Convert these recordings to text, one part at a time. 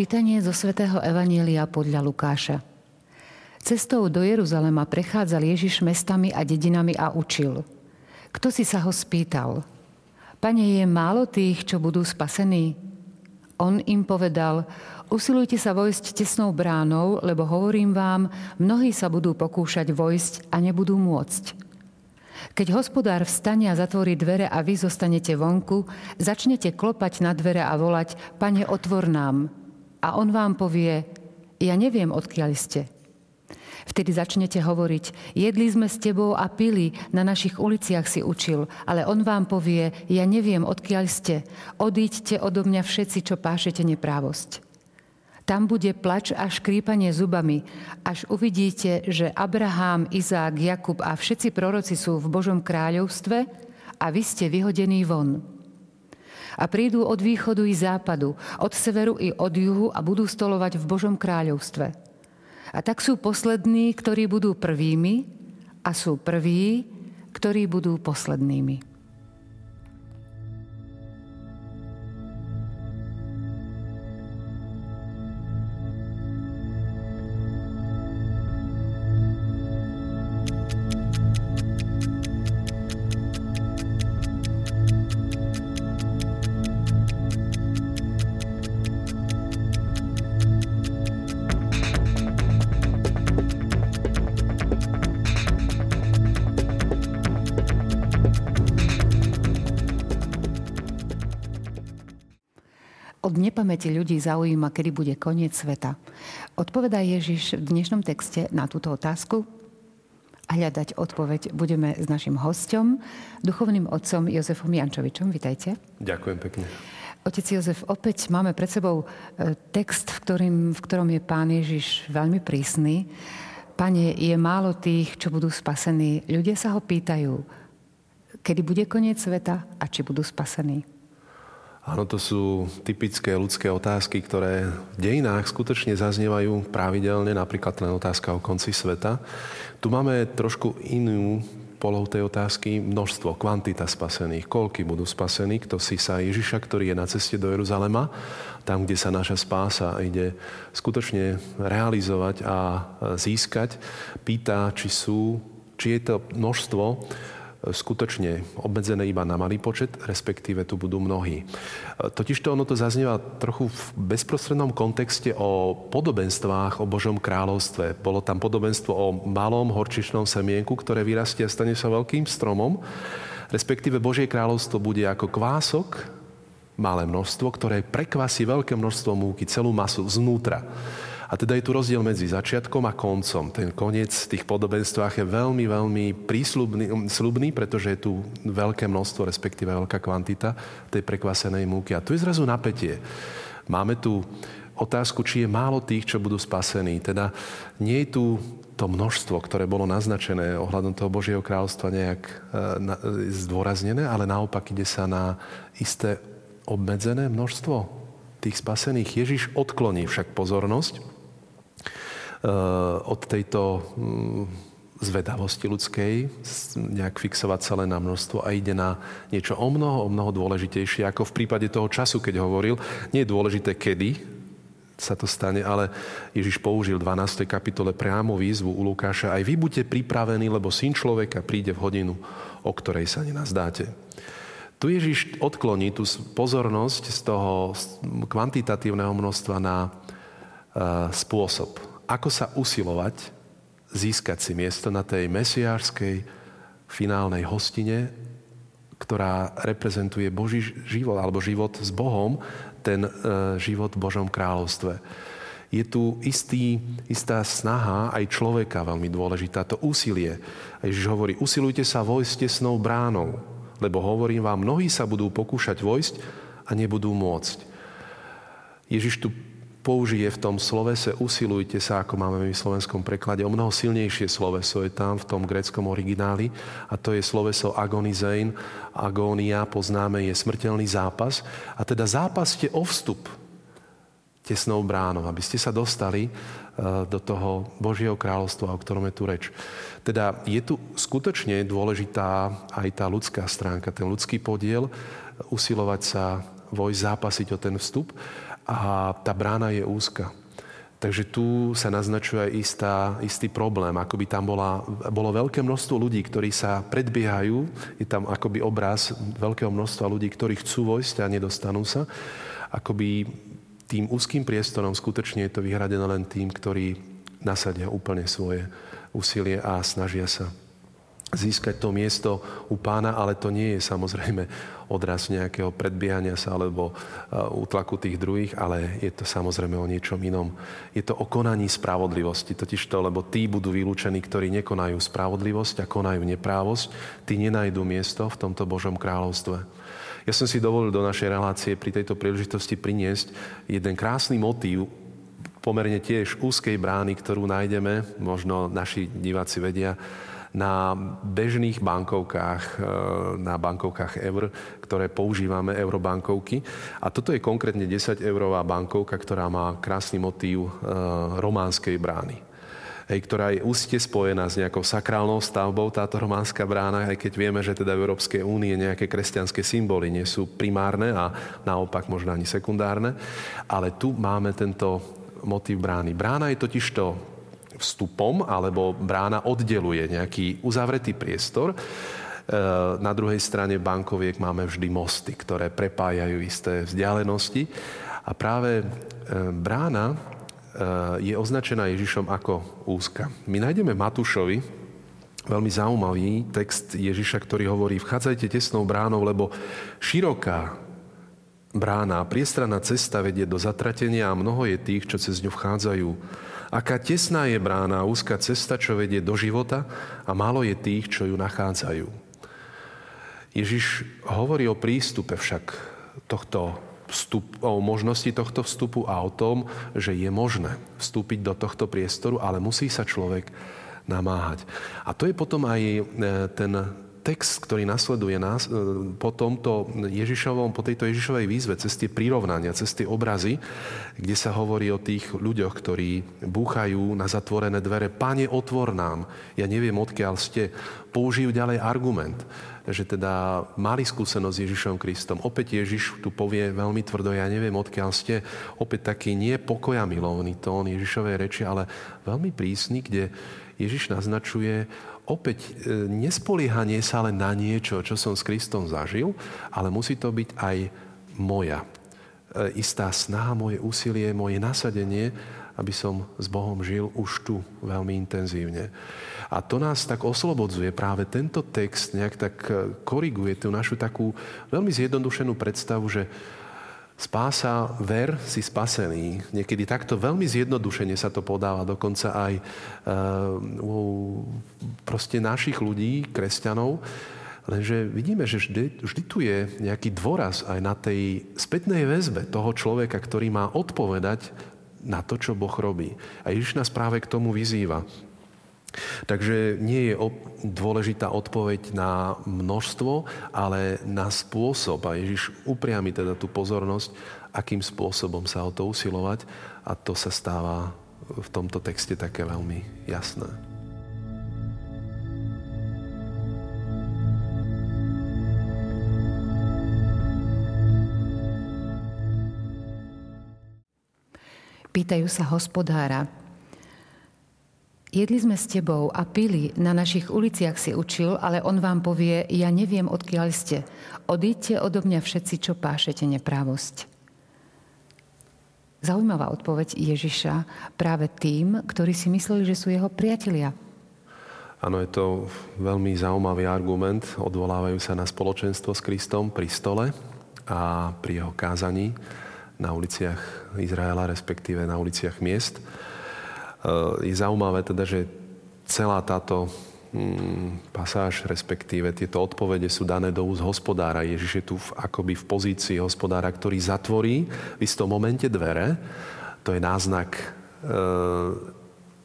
Čítanie zo svätého Evanielia podľa Lukáša. Cestou do Jeruzalema prechádzal Ježiš mestami a dedinami a učil. Kto si sa ho spýtal? Pane, je málo tých, čo budú spasení? On im povedal, usilujte sa vojsť tesnou bránou, lebo hovorím vám, mnohí sa budú pokúšať vojsť a nebudú môcť. Keď hospodár vstane a zatvorí dvere a vy zostanete vonku, začnete klopať na dvere a volať, pane, otvor nám a on vám povie, ja neviem, odkiaľ ste. Vtedy začnete hovoriť, jedli sme s tebou a pili, na našich uliciach si učil, ale on vám povie, ja neviem, odkiaľ ste, odíďte odo mňa všetci, čo pášete neprávosť. Tam bude plač a škrípanie zubami, až uvidíte, že Abraham, Izák, Jakub a všetci proroci sú v Božom kráľovstve a vy ste vyhodení von a prídu od východu i západu, od severu i od juhu a budú stolovať v Božom kráľovstve. A tak sú poslední, ktorí budú prvými a sú prví, ktorí budú poslednými. Od nepamäti ľudí zaujíma, kedy bude koniec sveta. Odpovedá Ježiš v dnešnom texte na túto otázku? A hľadať odpoveď budeme s našim hostom, duchovným otcom Jozefom Jančovičom. Vítajte. Ďakujem pekne. Otec Jozef, opäť máme pred sebou e, text, v, ktorým, v ktorom je pán Ježiš veľmi prísny. Pane, je málo tých, čo budú spasení. Ľudia sa ho pýtajú, kedy bude koniec sveta a či budú spasení. Áno, to sú typické ľudské otázky, ktoré v dejinách skutočne zaznievajú pravidelne, napríklad len otázka o konci sveta. Tu máme trošku inú polohu tej otázky, množstvo, kvantita spasených, koľky budú spasení, kto si sa Ježiša, ktorý je na ceste do Jeruzalema, tam, kde sa naša spása ide skutočne realizovať a získať, pýta, či sú, či je to množstvo, skutočne obmedzené iba na malý počet, respektíve tu budú mnohí. Totižto ono to zaznieva trochu v bezprostrednom kontexte o podobenstvách o Božom kráľovstve. Bolo tam podobenstvo o malom horčičnom semienku, ktoré vyrastie a stane sa veľkým stromom. Respektíve Božie kráľovstvo bude ako kvások, malé množstvo, ktoré prekvasí veľké množstvo múky, celú masu znútra. A teda je tu rozdiel medzi začiatkom a koncom. Ten koniec v tých podobenstvách je veľmi, veľmi prísľubný, pretože je tu veľké množstvo, respektíve veľká kvantita tej prekvasenej múky. A tu je zrazu napätie. Máme tu otázku, či je málo tých, čo budú spasení. Teda nie je tu to množstvo, ktoré bolo naznačené ohľadom toho Božieho kráľstva nejak e, zdôraznené, ale naopak ide sa na isté obmedzené množstvo tých spasených. Ježiš odkloní však pozornosť od tejto mm, zvedavosti ľudskej, nejak fixovať sa len na množstvo a ide na niečo o mnoho, o mnoho dôležitejšie, ako v prípade toho času, keď hovoril. Nie je dôležité, kedy sa to stane, ale Ježiš použil v 12. kapitole priamo výzvu u Lukáša. Aj vy buďte pripravení, lebo syn človeka príde v hodinu, o ktorej sa nenazdáte. Tu Ježiš odkloní tú pozornosť z toho kvantitatívneho množstva na uh, spôsob, ako sa usilovať získať si miesto na tej mesiářskej finálnej hostine, ktorá reprezentuje Boží život alebo život s Bohom, ten e, život v Božom kráľovstve. Je tu istý, istá snaha aj človeka veľmi dôležitá, to úsilie. A Ježiš hovorí, usilujte sa vojsť tesnou bránou, lebo hovorím vám, mnohí sa budú pokúšať vojsť a nebudú môcť. Ježiš tu použije v tom slovese usilujte sa, ako máme my v slovenskom preklade, o mnoho silnejšie sloveso je tam v tom greckom origináli a to je sloveso agonizein. Agónia, poznáme, je smrteľný zápas. A teda zápas ste o vstup tesnou bránou, aby ste sa dostali e, do toho Božieho kráľovstva, o ktorom je tu reč. Teda je tu skutočne dôležitá aj tá ľudská stránka, ten ľudský podiel, usilovať sa, vojsť, zápasiť o ten vstup. A tá brána je úzka. Takže tu sa naznačuje istá, istý problém. Akoby tam bola, bolo veľké množstvo ľudí, ktorí sa predbiehajú. Je tam akoby obraz veľkého množstva ľudí, ktorí chcú vojsť a nedostanú sa. Akoby tým úzkým priestorom skutočne je to vyhradené len tým, ktorí nasadia úplne svoje úsilie a snažia sa získať to miesto u pána, ale to nie je samozrejme odraz nejakého predbiehania sa alebo útlaku tých druhých, ale je to samozrejme o niečom inom. Je to o konaní spravodlivosti, totiž to, lebo tí budú vylúčení, ktorí nekonajú spravodlivosť a konajú neprávosť, tí nenajdu miesto v tomto Božom kráľovstve. Ja som si dovolil do našej relácie pri tejto príležitosti priniesť jeden krásny motív pomerne tiež úzkej brány, ktorú nájdeme, možno naši diváci vedia, na bežných bankovkách, e, na bankovkách eur, ktoré používame, eurobankovky. A toto je konkrétne 10-eurová bankovka, ktorá má krásny motív e, románskej brány. Hej, ktorá je úzte spojená s nejakou sakrálnou stavbou, táto románska brána, aj keď vieme, že teda v Európskej únie nejaké kresťanské symboly nie sú primárne a naopak možno ani sekundárne. Ale tu máme tento motív brány. Brána je totiž to vstupom, alebo brána oddeluje nejaký uzavretý priestor. E, na druhej strane bankoviek máme vždy mosty, ktoré prepájajú isté vzdialenosti. A práve e, brána e, je označená Ježišom ako úzka. My nájdeme Matúšovi veľmi zaujímavý text Ježiša, ktorý hovorí vchádzajte tesnou bránou, lebo široká brána, priestranná cesta vedie do zatratenia a mnoho je tých, čo cez ňu vchádzajú. Aká tesná je brána, úzka cesta, čo vedie do života a málo je tých, čo ju nachádzajú. Ježiš hovorí o prístupe však tohto vstup, o možnosti tohto vstupu a o tom, že je možné vstúpiť do tohto priestoru, ale musí sa človek namáhať. A to je potom aj e, ten text, ktorý nasleduje nás, e, po tomto Ježišovom, po tejto Ježišovej výzve, cez tie prirovnania, cez tie obrazy, kde sa hovorí o tých ľuďoch, ktorí búchajú na zatvorené dvere. Pane, otvor nám. Ja neviem, odkiaľ ste. Použijú ďalej argument, že teda mali skúsenosť s Ježišom Kristom. Opäť Ježiš tu povie veľmi tvrdo, ja neviem, odkiaľ ste. Opäť taký nie pokoja milovný tón Ježišovej reči, ale veľmi prísny, kde Ježiš naznačuje, opäť e, nespoliehanie sa len na niečo, čo som s Kristom zažil, ale musí to byť aj moja. E, istá snaha, moje úsilie, moje nasadenie, aby som s Bohom žil už tu veľmi intenzívne. A to nás tak oslobodzuje. Práve tento text nejak tak e, koriguje tú našu takú veľmi zjednodušenú predstavu, že Spása, ver, si spasený. Niekedy takto veľmi zjednodušene sa to podáva, dokonca aj uh, u proste našich ľudí, kresťanov. Lenže vidíme, že vždy, vždy tu je nejaký dôraz aj na tej spätnej väzbe toho človeka, ktorý má odpovedať na to, čo Boh robí. A Ježiš nás práve k tomu vyzýva. Takže nie je dôležitá odpoveď na množstvo, ale na spôsob. A Ježiš upriami teda tú pozornosť, akým spôsobom sa o to usilovať. A to sa stáva v tomto texte také veľmi jasné. Pýtajú sa hospodára, Jedli sme s tebou a pili, na našich uliciach si učil, ale on vám povie, ja neviem, odkiaľ ste. Odíďte odo mňa všetci, čo pášete neprávosť. Zaujímavá odpoveď Ježiša práve tým, ktorí si mysleli, že sú jeho priatelia. Áno, je to veľmi zaujímavý argument. Odvolávajú sa na spoločenstvo s Kristom pri stole a pri jeho kázaní na uliciach Izraela, respektíve na uliciach miest. Eh, je zaujímavé teda, že celá táto mm, pasáž, respektíve tieto odpovede sú dané do úst hospodára. Ježiš je tu v, akoby v pozícii hospodára, ktorý zatvorí v istom momente dvere. To je náznak e,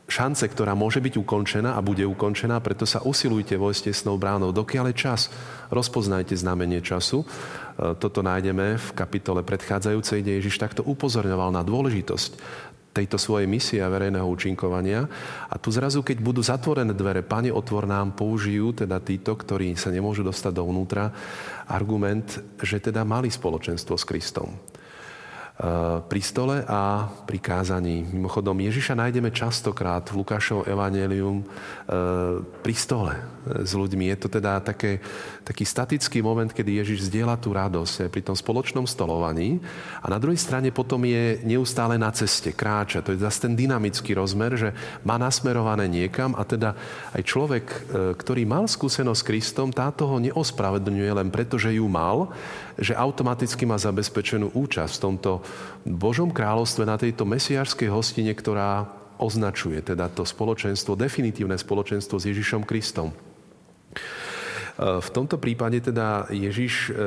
šance, ktorá môže byť ukončená a bude ukončená, preto sa usilujte vojsť tesnou bránou. Dokiaľ je čas, rozpoznajte znamenie času. E, toto nájdeme v kapitole predchádzajúcej, kde Ježiš takto upozorňoval na dôležitosť tejto svojej misie a verejného účinkovania. A tu zrazu, keď budú zatvorené dvere, Pane, otvor nám, použijú teda títo, ktorí sa nemôžu dostať dovnútra, argument, že teda mali spoločenstvo s Kristom. Pri stole a pri kázaní. Mimochodom, Ježiša nájdeme častokrát v Lukášovom evanelium e, pri stole s ľuďmi. Je to teda také, taký statický moment, kedy Ježiš zdieľa tú radosť pri tom spoločnom stolovaní a na druhej strane potom je neustále na ceste, kráča. To je zase ten dynamický rozmer, že má nasmerované niekam a teda aj človek, ktorý mal skúsenosť s Kristom, táto ho neospravedlňuje len preto, že ju mal, že automaticky má zabezpečenú účasť v tomto Božom kráľovstve na tejto mesiářskej hostine, ktorá označuje teda to spoločenstvo, definitívne spoločenstvo s Ježišom Kristom. V tomto prípade teda Ježiš e,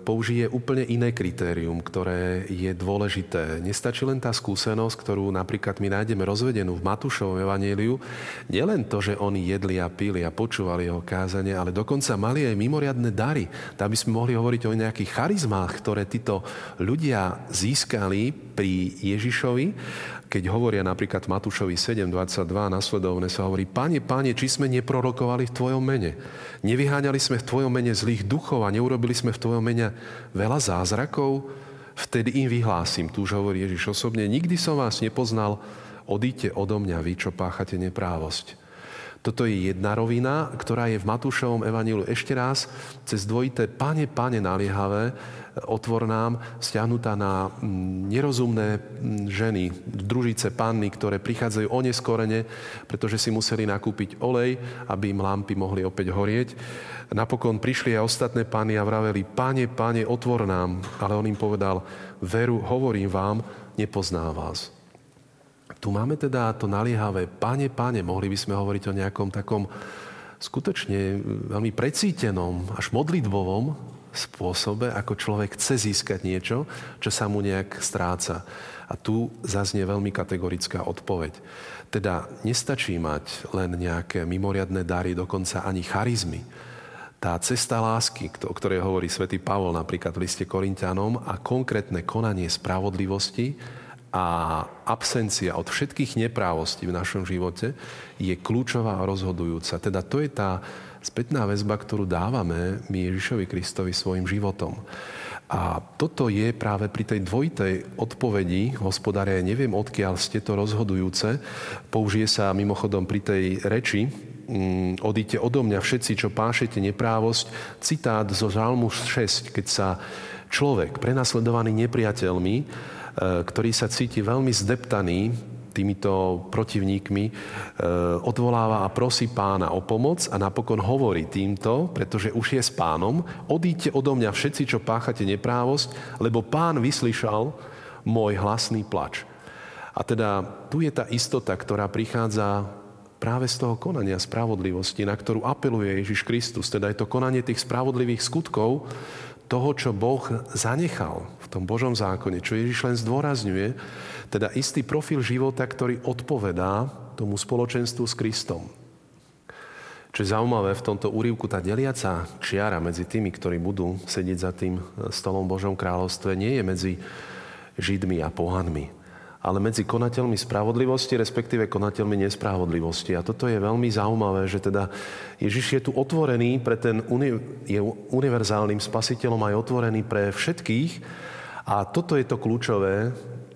použije úplne iné kritérium, ktoré je dôležité. Nestačí len tá skúsenosť, ktorú napríklad my nájdeme rozvedenú v Matúšovom evaníliu. Nielen to, že oni jedli a pili a počúvali jeho kázanie, ale dokonca mali aj mimoriadne dary. Tam by sme mohli hovoriť o nejakých charizmách, ktoré títo ľudia získali pri Ježišovi keď hovoria napríklad Matúšovi 7.22 nasledovne sa hovorí, Pane, Pane, či sme neprorokovali v Tvojom mene? Nevyháňali sme v Tvojom mene zlých duchov a neurobili sme v Tvojom mene veľa zázrakov? Vtedy im vyhlásim, tu už hovorí Ježiš osobne, nikdy som vás nepoznal, odíďte odo mňa, vy, čo páchate neprávosť. Toto je jedna rovina, ktorá je v Matúšovom evanílu ešte raz cez dvojité pane, pane naliehavé, otvor nám, stiahnutá na nerozumné ženy, družice panny, ktoré prichádzajú oneskorene, pretože si museli nakúpiť olej, aby im lampy mohli opäť horieť. Napokon prišli aj ostatné pány a vraveli, pane, pane, otvor nám. Ale on im povedal, veru, hovorím vám, nepozná vás. Tu máme teda to naliehavé, pane, pane, mohli by sme hovoriť o nejakom takom skutočne veľmi precítenom, až modlitbovom spôsobe, ako človek chce získať niečo, čo sa mu nejak stráca. A tu zaznie veľmi kategorická odpoveď. Teda nestačí mať len nejaké mimoriadné dary, dokonca ani charizmy. Tá cesta lásky, o ktorej hovorí svätý Pavol napríklad v liste Korintianom a konkrétne konanie spravodlivosti a absencia od všetkých neprávostí v našom živote je kľúčová a rozhodujúca. Teda to je tá spätná väzba, ktorú dávame my Ježišovi Kristovi svojim životom. A toto je práve pri tej dvojitej odpovedi hospodáre, neviem odkiaľ ste to rozhodujúce, použije sa mimochodom pri tej reči, mm, odíte odo mňa všetci, čo pášete neprávosť, citát zo Žalmu 6, keď sa človek prenasledovaný nepriateľmi, ktorý sa cíti veľmi zdeptaný, týmito protivníkmi, e, odvoláva a prosí pána o pomoc a napokon hovorí týmto, pretože už je s pánom, odíďte odo mňa všetci, čo páchate neprávosť, lebo pán vyslyšal môj hlasný plač. A teda tu je tá istota, ktorá prichádza práve z toho konania spravodlivosti, na ktorú apeluje Ježiš Kristus. Teda je to konanie tých spravodlivých skutkov, toho, čo Boh zanechal v tom Božom zákone, čo Ježiš len zdôrazňuje, teda istý profil života, ktorý odpovedá tomu spoločenstvu s Kristom. Čo je zaujímavé, v tomto úrivku tá deliaca čiara medzi tými, ktorí budú sedieť za tým stolom Božom kráľovstve, nie je medzi Židmi a pohanmi, ale medzi konateľmi spravodlivosti, respektíve konateľmi nespravodlivosti. A toto je veľmi zaujímavé, že teda Ježiš je tu otvorený pre ten, je univerzálnym spasiteľom aj otvorený pre všetkých. A toto je to kľúčové,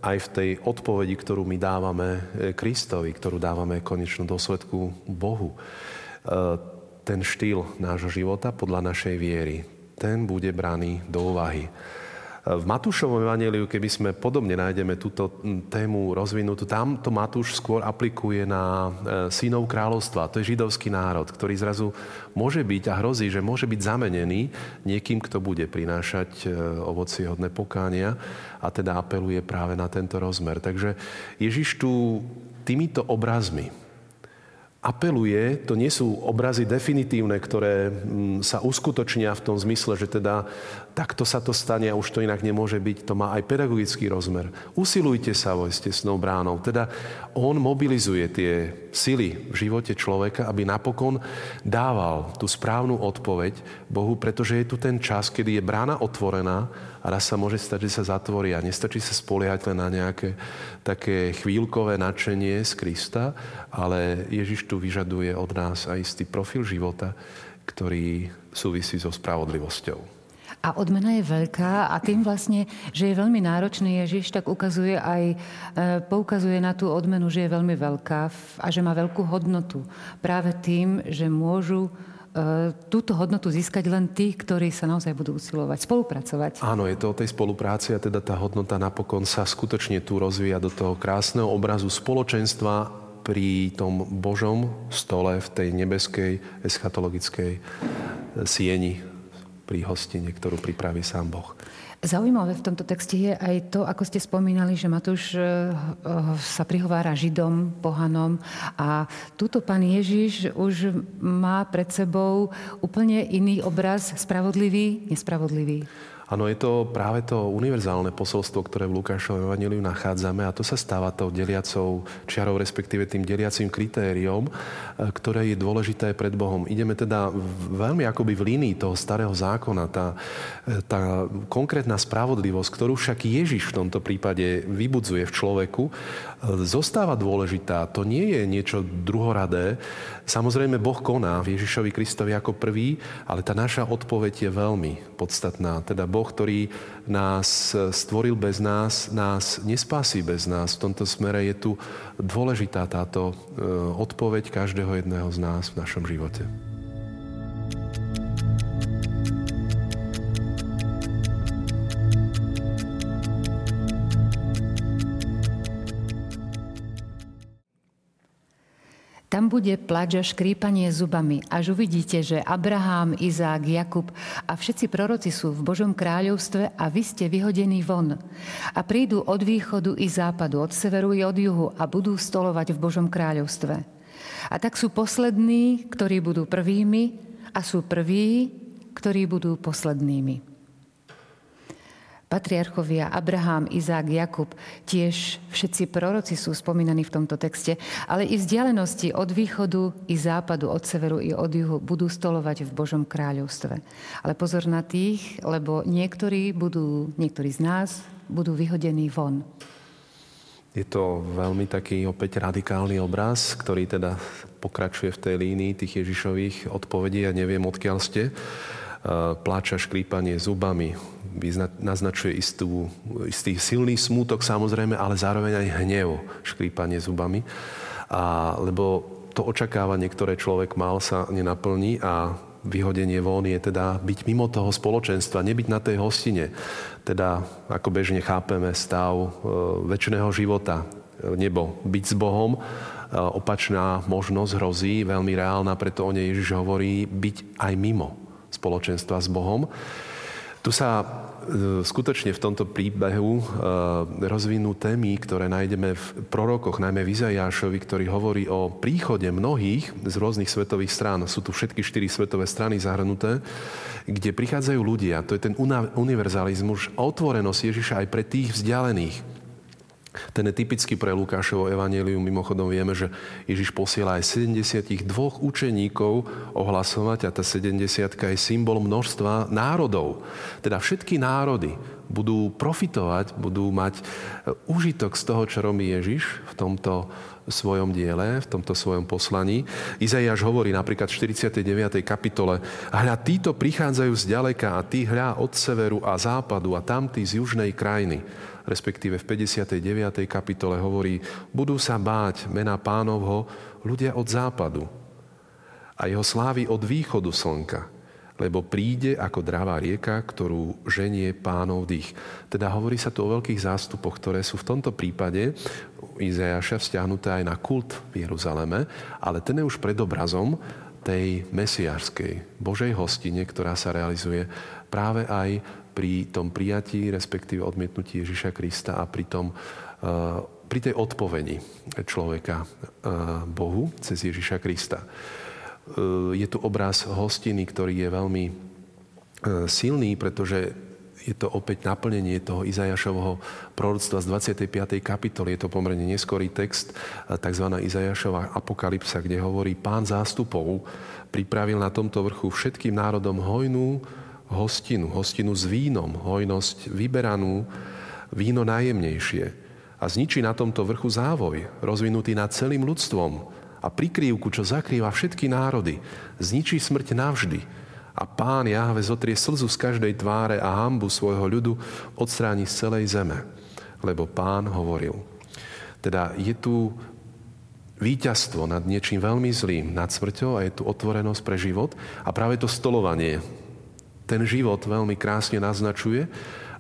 aj v tej odpovedi, ktorú my dávame e, Kristovi, ktorú dávame konečnú dôsledku Bohu. E, ten štýl nášho života podľa našej viery, ten bude braný do úvahy. V Matúšovom evaneliu, keby sme podobne nájdeme túto tému rozvinutú, tam to Matúš skôr aplikuje na e, synov kráľovstva. To je židovský národ, ktorý zrazu môže byť a hrozí, že môže byť zamenený niekým, kto bude prinášať e, ovoci hodné pokánia a teda apeluje práve na tento rozmer. Takže Ježiš tu týmito obrazmi apeluje, to nie sú obrazy definitívne, ktoré sa uskutočnia v tom zmysle, že teda takto sa to stane a už to inak nemôže byť. To má aj pedagogický rozmer. Usilujte sa vojsť tesnou bránou. Teda on mobilizuje tie sily v živote človeka, aby napokon dával tú správnu odpoveď Bohu, pretože je tu ten čas, kedy je brána otvorená a raz sa môže stať, že sa zatvorí a nestačí sa spoliehať len na nejaké také chvíľkové nadšenie z Krista, ale Ježiš tu vyžaduje od nás aj istý profil života, ktorý súvisí so spravodlivosťou. A odmena je veľká a tým vlastne, že je veľmi náročný Ježiš, tak ukazuje aj, e, poukazuje na tú odmenu, že je veľmi veľká a že má veľkú hodnotu. Práve tým, že môžu e, túto hodnotu získať len tí, ktorí sa naozaj budú usilovať, spolupracovať. Áno, je to o tej spolupráci a teda tá hodnota napokon sa skutočne tu rozvíja do toho krásneho obrazu spoločenstva pri tom Božom stole v tej nebeskej eschatologickej sieni pri hostine, ktorú pripraví sám Boh. Zaujímavé v tomto texte je aj to, ako ste spomínali, že Matúš e, e, sa prihovára Židom, pohanom a túto pán Ježiš už má pred sebou úplne iný obraz, spravodlivý, nespravodlivý. Áno, je to práve to univerzálne posolstvo, ktoré v Lukášovom evaníliu nachádzame a to sa stáva tou deliacou čiarou, respektíve tým deliacím kritériom, e, ktoré je dôležité pred Bohom. Ideme teda veľmi akoby v línii toho starého zákona. Tá, e, tá konkrétna spravodlivosť, ktorú však Ježiš v tomto prípade vybudzuje v človeku, zostáva dôležitá. To nie je niečo druhoradé. Samozrejme, Boh koná v Ježišovi Kristovi ako prvý, ale tá naša odpoveď je veľmi podstatná. Teda Boh, ktorý nás stvoril bez nás, nás nespasí bez nás. V tomto smere je tu dôležitá táto e, odpoveď každého jedného z nás v našom živote. Tam bude plač a škrípanie zubami, až uvidíte, že Abraham, Izák, Jakub a všetci proroci sú v Božom kráľovstve a vy ste vyhodení von. A prídu od východu i západu, od severu i od juhu a budú stolovať v Božom kráľovstve. A tak sú poslední, ktorí budú prvými a sú prví, ktorí budú poslednými patriarchovia Abraham, Izák, Jakub, tiež všetci proroci sú spomínaní v tomto texte, ale i vzdialenosti od východu, i západu, od severu, i od juhu budú stolovať v Božom kráľovstve. Ale pozor na tých, lebo niektorí, budú, niektorí z nás budú vyhodení von. Je to veľmi taký opäť radikálny obraz, ktorý teda pokračuje v tej línii tých Ježišových odpovedí. Ja neviem, odkiaľ ste. Pláča, škrípanie zubami, naznačuje istú, istý silný smútok samozrejme, ale zároveň aj hnev, škrípanie zubami. A, lebo to očakávanie, ktoré človek mal, sa nenaplní a vyhodenie von je teda byť mimo toho spoločenstva, nebyť na tej hostine. Teda, ako bežne chápeme, stav e, väčšného života, nebo byť s Bohom. E, opačná možnosť hrozí, veľmi reálna, preto o nej Ježiš hovorí, byť aj mimo spoločenstva s Bohom. Tu sa e, skutočne v tomto príbehu e, rozvinú témy, ktoré nájdeme v prorokoch, najmä v Izajášovi, ktorý hovorí o príchode mnohých z rôznych svetových strán. Sú tu všetky štyri svetové strany zahrnuté, kde prichádzajú ľudia. To je ten univerzalizmus, otvorenosť Ježiša aj pre tých vzdialených ten je typický pre Lukášovo evanelium. Mimochodom vieme, že Ježiš posiela aj 72 učeníkov ohlasovať a tá 70 je symbol množstva národov. Teda všetky národy budú profitovať, budú mať e, užitok z toho, čo robí Ježiš v tomto svojom diele, v tomto svojom poslaní. Izaiáš hovorí napríklad v 49. kapitole Hľa, títo prichádzajú z ďaleka a tí hľa od severu a západu a tamtí z južnej krajiny respektíve v 59. kapitole hovorí, budú sa báť mena pánovho ľudia od západu a jeho slávy od východu slnka, lebo príde ako dravá rieka, ktorú ženie pánov dých. Teda hovorí sa tu o veľkých zástupoch, ktoré sú v tomto prípade Izajaša vzťahnuté aj na kult v Jeruzaleme, ale ten je už predobrazom tej mesiárskej Božej hostine, ktorá sa realizuje práve aj pri tom prijatí, respektíve odmietnutí Ježiša Krista a pri, tom, eh, pri tej odpovedi človeka eh, Bohu cez Ježiša Krista. Eh, je tu obraz hostiny, ktorý je veľmi silný, pretože je to opäť naplnenie toho Izajašovho proroctva z 25. kapitoly. Je to pomerne neskorý text, tzv. Izajašova apokalypsa, kde hovorí, pán zástupov pripravil na tomto vrchu všetkým národom hojnú hostinu, hostinu s vínom, hojnosť vyberanú, víno najjemnejšie a zničí na tomto vrchu závoj, rozvinutý nad celým ľudstvom a prikrývku, čo zakrýva všetky národy, zničí smrť navždy A pán Jahve zotrie slzu z každej tváre a hambu svojho ľudu odstráni z celej zeme. Lebo pán hovoril. Teda je tu víťazstvo nad niečím veľmi zlým, nad smrťou a je tu otvorenosť pre život. A práve to stolovanie ten život veľmi krásne naznačuje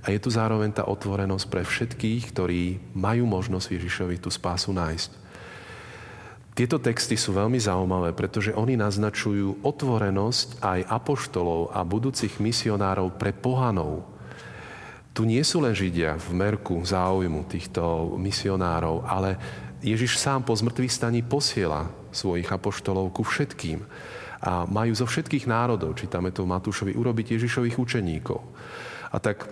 a je tu zároveň tá otvorenosť pre všetkých, ktorí majú možnosť Ježišovi tú spásu nájsť. Tieto texty sú veľmi zaujímavé, pretože oni naznačujú otvorenosť aj apoštolov a budúcich misionárov pre pohanov. Tu nie sú len Židia v merku záujmu týchto misionárov, ale Ježiš sám po zmrtvých staní posiela svojich apoštolov ku všetkým. A majú zo všetkých národov, čítame to v Matúšovi, urobiť Ježišových učeníkov. A tak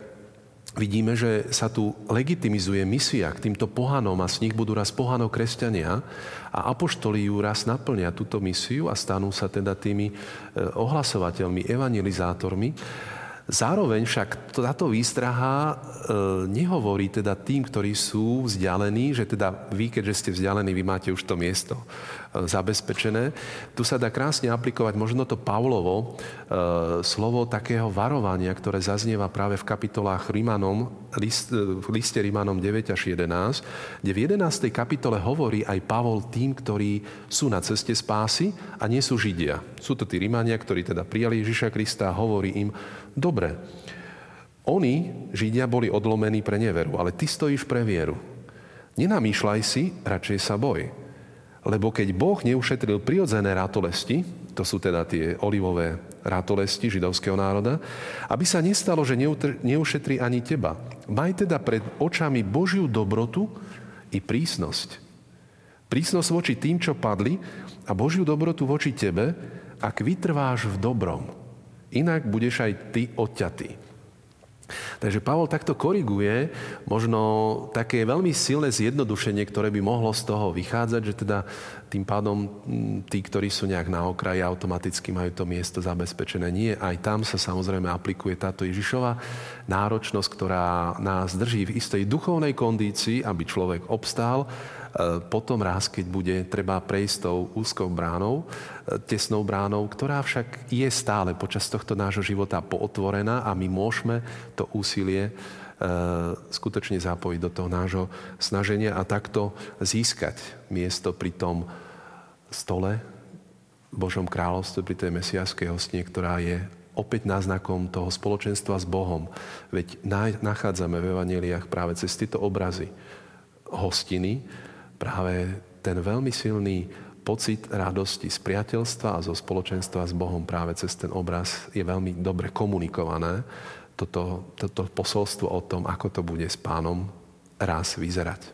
vidíme, že sa tu legitimizuje misia k týmto pohanom a z nich budú raz pohanov kresťania a apoštoli ju raz naplnia túto misiu a stanú sa teda tými eh, ohlasovateľmi, evangelizátormi. Zároveň však táto výstraha e, nehovorí teda tým, ktorí sú vzdialení, že teda vy, keďže ste vzdialení, vy máte už to miesto e, zabezpečené. Tu sa dá krásne aplikovať možno to Pavlovo e, slovo takého varovania, ktoré zaznieva práve v kapitolách Rímanom, list, v liste Rímanom 9 až 11, kde v 11. kapitole hovorí aj Pavol tým, ktorí sú na ceste spásy a nie sú Židia. Sú to tí Rímania, ktorí teda prijali Ježiša Krista a hovorí im, Dobre, oni, Židia, boli odlomení pre neveru, ale ty stojíš pre vieru. Nenamýšľaj si, radšej sa boj. Lebo keď Boh neušetril prirodzené ratolesti, to sú teda tie olivové ratolesti židovského národa, aby sa nestalo, že neušetrí ani teba. Maj teda pred očami Božiu dobrotu i prísnosť. Prísnosť voči tým, čo padli a Božiu dobrotu voči tebe, ak vytrváš v dobrom. Inak budeš aj ty odťatý. Takže Pavol takto koriguje možno také veľmi silné zjednodušenie, ktoré by mohlo z toho vychádzať, že teda tým pádom tí, ktorí sú nejak na okraji, automaticky majú to miesto zabezpečené. Nie, aj tam sa samozrejme aplikuje táto Ježišova náročnosť, ktorá nás drží v istej duchovnej kondícii, aby človek obstál potom raz, keď bude treba prejsť tou úzkou bránou, e, tesnou bránou, ktorá však je stále počas tohto nášho života pootvorená a my môžeme to úsilie e, skutočne zapojiť do toho nášho snaženia a takto získať miesto pri tom stole Božom kráľovstve, pri tej mesiaskej hostine, ktorá je opäť náznakom toho spoločenstva s Bohom. Veď nachádzame v evaneliách práve cez tieto obrazy hostiny, práve ten veľmi silný pocit radosti z priateľstva a zo spoločenstva s Bohom práve cez ten obraz je veľmi dobre komunikované. Toto, toto posolstvo o tom, ako to bude s pánom raz vyzerať.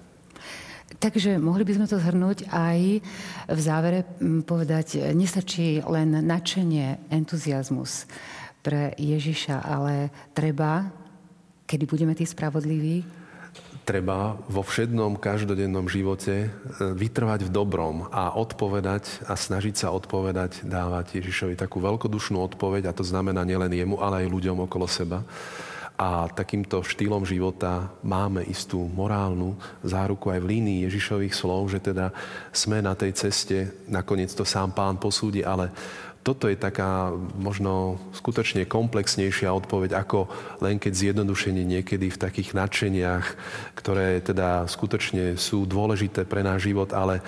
Takže mohli by sme to zhrnúť aj v závere povedať, nestačí len nadšenie, entuziasmus pre Ježiša, ale treba, kedy budeme tí spravodliví, treba vo všednom každodennom živote e, vytrvať v dobrom a odpovedať a snažiť sa odpovedať, dávať Ježišovi takú veľkodušnú odpoveď a to znamená nielen jemu, ale aj ľuďom okolo seba. A takýmto štýlom života máme istú morálnu záruku aj v línii Ježišových slov, že teda sme na tej ceste, nakoniec to sám pán posúdi, ale toto je taká možno skutočne komplexnejšia odpoveď, ako len keď zjednodušenie niekedy v takých nadšeniach, ktoré teda skutočne sú dôležité pre náš život, ale e,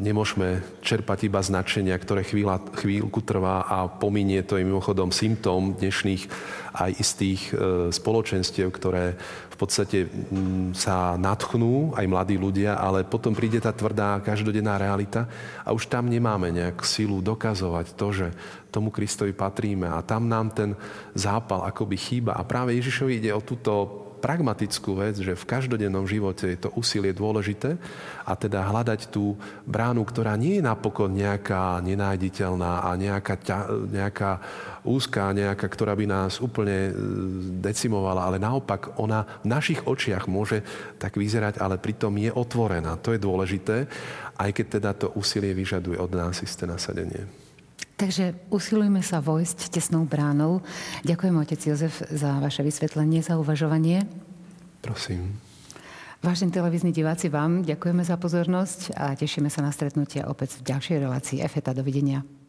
nemôžeme čerpať iba značenia, ktoré chvíľa, chvíľku trvá a pominie to je mimochodom symptóm dnešných aj istých e, spoločenstiev, ktoré podstate mm, sa nadchnú, aj mladí ľudia, ale potom príde tá tvrdá každodenná realita a už tam nemáme nejak silu dokazovať to, že tomu Kristovi patríme a tam nám ten zápal akoby chýba. A práve Ježišovi ide o túto pragmatickú vec, že v každodennom živote je to úsilie dôležité a teda hľadať tú bránu, ktorá nie je napokon nejaká nenájditeľná a nejaká, nejaká úzká, nejaká, ktorá by nás úplne e, decimovala, ale naopak ona v našich očiach môže tak vyzerať, ale pritom je otvorená. To je dôležité, aj keď teda to úsilie vyžaduje od nás isté nasadenie. Takže usilujme sa vojsť tesnou bránou. Ďakujem, otec Jozef, za vaše vysvetlenie, za uvažovanie. Prosím. Vážení televízni diváci, vám ďakujeme za pozornosť a tešíme sa na stretnutie opäť v ďalšej relácii EFETA. Dovidenia.